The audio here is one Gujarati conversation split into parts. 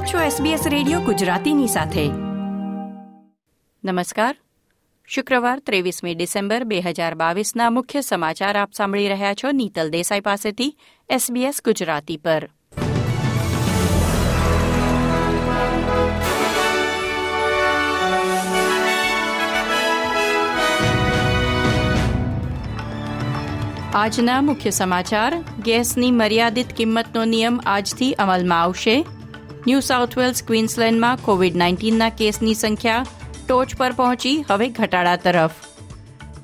આપ છો SBS રેડિયો ગુજરાતીની સાથે. નમસ્કાર. શુક્રવાર ત્રેવીસમી ડિસેમ્બર બે હજાર બાવીસના મુખ્ય સમાચાર આપ સાંભળી રહ્યા છો નીતલ દેસાઈ પાસેથી SBS ગુજરાતી પર. આજના મુખ્ય સમાચાર, ગેસની મર્યાદિત કિંમતનો નિયમ આજથી અમલમાં આવશે. ન્યૂ સાઉથ વેલ્સ ક્વીન્સલેન્ડમાં કોવિડ નાઇન્ટીનના કેસની સંખ્યા ટોચ પર પહોંચી, હવે ઘટાડા તરફ.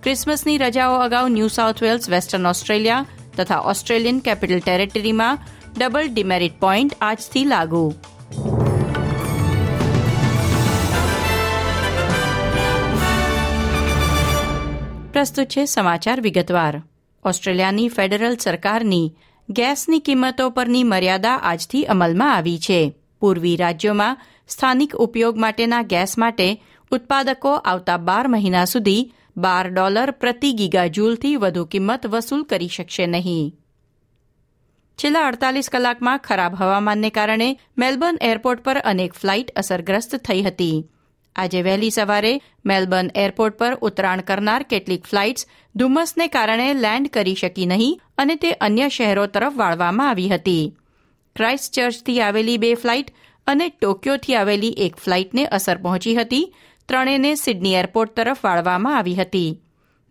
ક્રિસમસની રજાઓ અગાઉ New South Wales, Western Australia તથા ઓસ્ટ્રેલિયન કેપિટલ ટેરેટરીમાં ડબલ ડિમેરિટ પોઇન્ટ આજથી લાગુ. પ્રસ્તુત છે સમાચાર વિગતવાર. ઓસ્ટ્રેલિયાની ફેડરલ સરકારની ગેસની કિંમતો પરની મર્યાદા આજથી અમલમાં આવી છે. પૂર્વી રાજ્યોમાં સ્થાનિક ઉપયોગ માટેના ગેસ માટે ઉત્પાદકો આવતા બાર મહિના સુધી બાર ડોલર પ્રતિ ગીગા જૂલથી વધુ કિંમત વસૂલ કરી શકશે નહીં. છેલ્લા અડતાલીસ કલાકમાં ખરાબ હવામાનને કારણે મેલબર્ન એરપોર્ટ પર અનેક ફ્લાઇટ અસરગ્રસ્ત થઈ હતી. આજે વહેલી સવારે મેલબર્ન એરપોર્ટ પર ઉતરાણ કરનાર કેટલીક ફ્લાઇટ્સ ધુમ્મસને કારણે લેન્ડ કરી શકી નહીં અને તે અન્ય શહેરો તરફ વાળવામાં આવી હતી. ક્રાઇસ્ટ ચર્ચથી આવેલી બે ફ્લાઇટ અને ટોક્યોથી આવેલી એક ફ્લાઇટને અસર પહોંચી હતી. ત્રણેયને સિડની એરપોર્ટ તરફ વાળવામાં આવી હતી.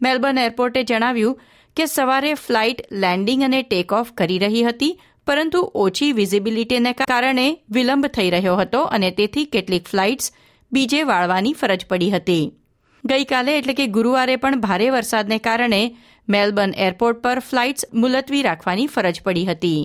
મેલબર્ન એરપોર્ટે જણાવ્યું કે સવારે ફ્લાઇટ લેન્ડિંગ અને ટેક ઓફ કરી રહી હતી, પરંતુ ઓછી વિઝિબિલિટીને કારણે વિલંબ થઈ રહ્યો હતો અને તેથી કેટલીક ફ્લાઇટ્સ બીજે વાળવાની ફરજ પડી હતી. ગઈકાલે એટલે કે ગુરુવારે પણ ભારે વરસાદને કારણે મેલબર્ન એરપોર્ટ પર ફ્લાઇટ્સ મુલતવી રાખવાની ફરજ પડી હતી.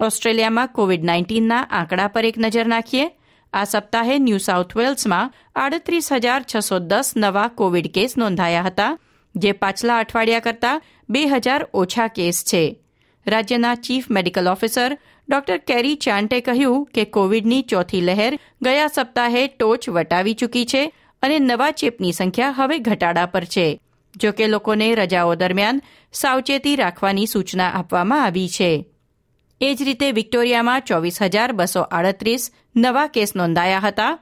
ઓસ્ટ્રેલિયામાં કોવિડ નાઇન્ટીનના આંકડા પર એક નજર નાખીએ. આ સપ્તાહે ન્યૂ સાઉથ વેલ્સમાં આડત્રીસ હજાર છસો દસ નવા કોવિડ કેસ નોંધાયા હતા, જે પાછલા અઠવાડિયા કરતાં બે હજાર ઓછા કેસ છે. રાજ્યના chief medical officer doctor Kerry ચાન્ટે કહ્યું કે કોવિડની ચોથી લહેર ગયા સપ્તાહે ટોચ વટાવી ચૂકી છે અને નવા ચેપની સંખ્યા હવે ઘટાડા પર છે. જો કે લોકોને રજાઓ દરમિયાન સાવચેતી રાખવાની સૂચના આપવામાં આવી છે. એ જ રીતે વિક્ટોરિયામાં ચોવીસ હજાર બસો આડત્રીસ નવા કેસ નોંધાયા હતા,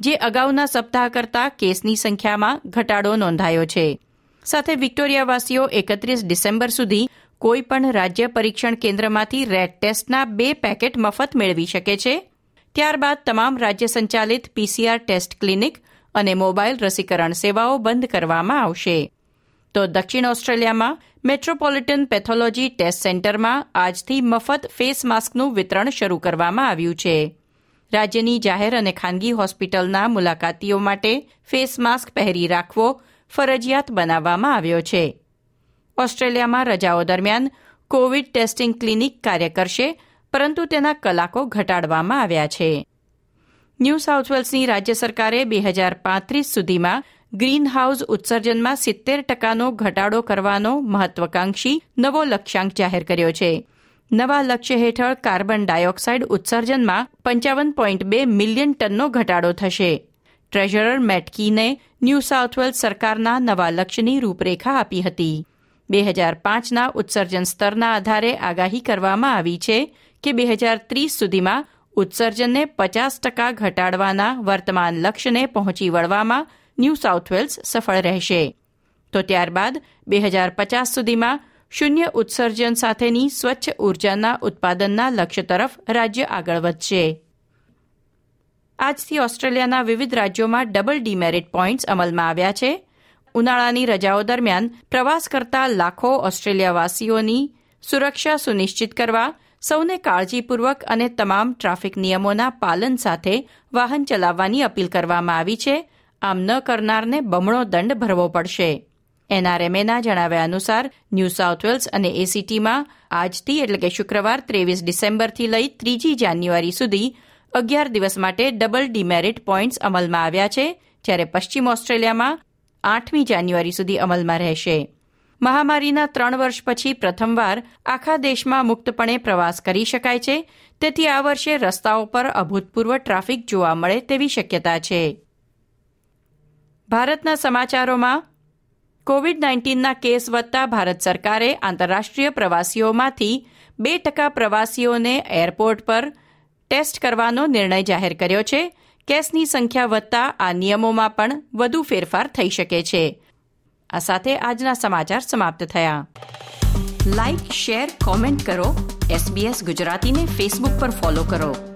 જે અગાઉના સપ્તાહ કરતાં કેસની સંખ્યામાં ઘટાડો નોંધાયો છે. સાથે વિક્ટોરિયાવાસીઓ એકત્રીસ ડિસેમ્બર સુધી કોઈપણ રાજ્ય પરીક્ષણ કેન્દ્રમાંથી રેડ ટેસ્ટના બે પેકેટ મફત મેળવી શકે છે. ત્યારબાદ તમામ રાજ્ય સંચાલિત પીસીઆર ટેસ્ટ ક્લિનિક અને મોબાઈલ રસીકરણ સેવાઓ બંધ કરવામાં આવશે. તો દક્ષિણ ઓસ્ટ્રેલિયામાં મેટ્રોપોલિટન પેથોલોજી ટેસ્ટ સેન્ટરમાં આજથી મફત ફેસ માસ્કનું વિતરણ શરૂ કરવામાં આવ્યું છે. રાજ્યની જાહેર અને ખાનગી હોસ્પિટલના મુલાકાતીઓ માટે ફેસ માસ્ક પહેરી રાખવો ફરજિયાત બનાવવામાં આવ્યો છે. ઓસ્ટ્રેલિયામાં રજાઓ દરમિયાન કોવિડ ટેસ્ટિંગ ક્લિનિક કાર્ય કરશે, પરંતુ તેના કલાકો ઘટાડવામાં આવ્યા છે. ન્યૂ સાઉથ રાજ્ય સરકારે બે હજાર પાંત્રીસ સુધીમાં ગ્રીન હાઉસ ઉત્સર્જનમાં સિત્તેર ટકાનો ઘટાડો કરવાનો મહત્વાકાંક્ષી નવો લક્ષ્યાંક જાહેર કર્યો છે. નવા લક્ષ્ય હેઠળ કાર્બન ડાયોક્સાઇડ ઉત્સર્જનમાં પંચાવન પોઈન્ટ બે મિલિયન ટનનો ઘટાડો થશે. ટ્રેઝરર મેટકીને ન્યૂ સાઉથ વેલ્સ સરકારના નવા લક્ષ્યની રૂપરેખા આપી હતી. બે હજાર પાંચના ઉત્સર્જન સ્તરના આધારે આગાહી કરવામાં આવી છે કે બે હજાર ત્રીસ સુધીમાં ઉત્સર્જનને પચાસ ટકા ઘટાડવાના વર્તમાન લક્ષ્યને પહોંચી વળવામાં ન્યૂ સાઉથ વેલ્સ સફળ રહેશે. તો ત્યારબાદ બે હજાર પચાસ સુધીમાં શૂન્ય ઉત્સર્જન સાથેની સ્વચ્છ ઉર્જાના ઉત્પાદનના લક્ષ્ય તરફ રાજ્ય આગળ વધશે. આજથી ઓસ્ટ્રેલિયાના વિવિધ રાજ્યોમાં ડબલ ડીમેરિટ પોઇન્ટ્સ અમલમાં આવ્યા છે. ઉનાળાની રજાઓ દરમિયાન પ્રવાસ કરતા લાખો ઓસ્ટ્રેલિયાવાસીઓની સુરક્ષા સુનિશ્ચિત કરવા, સૌને કાળજીપૂર્વક અને તમામ ટ્રાફિક નિયમોના પાલન સાથે વાહન ચલાવવાની અપીલ કરવામાં આવી છે. આમ ન કરનારને બમણો દંડ ભરવો પડશે. એનઆરએમએના જણાવ્યા અનુસાર, ન્યૂ સાઉથ વેલ્સ અને એસીટીમાં આજથી એટલે કે શુક્રવાર ત્રેવીસ ડિસેમ્બરથી લઈ ત્રીજી જાન્યુઆરી સુધી અગિયાર દિવસ માટે ડબલ ડીમેરિટ પોઇન્ટ્સ અમલમાં આવ્યા છે, જ્યારે પશ્ચિમ ઓસ્ટ્રેલિયામાં આઠમી જાન્યુઆરી સુધી અમલમાં રહેશે. મહામારીના ત્રણ વર્ષ પછી પ્રથમવાર આખા દેશમાં મુક્તપણે પ્રવાસ કરી શકાય છે, તેથી આ વર્ષે રસ્તાઓ પર અભૂતપૂર્વ ટ્રાફિક જોવા મળે તેવી શક્યતા છે. ભારતના સમાચારોમાં, કોવિડ નાઇન્ટીનના કેસ વધતા ભારત સરકારે આંતરરાષ્ટ્રીય પ્રવાસીઓમાંથી બે ટકા પ્રવાસીઓને એરપોર્ટ પર ટેસ્ટ કરવાનો નિર્ણય જાહેર કર્યો છે. કેસની સંખ્યા વધતા આ નિયમોમાં પણ વધુ ફેરફાર થઈ શકે છે. આ સાથે આજના સમાચાર સમાપ્ત થયા. લાઇક, શેર, કોમેન્ટ કરો. એસબીએસ ગુજરાતીને ફેસબુક પર ફોલો કરો.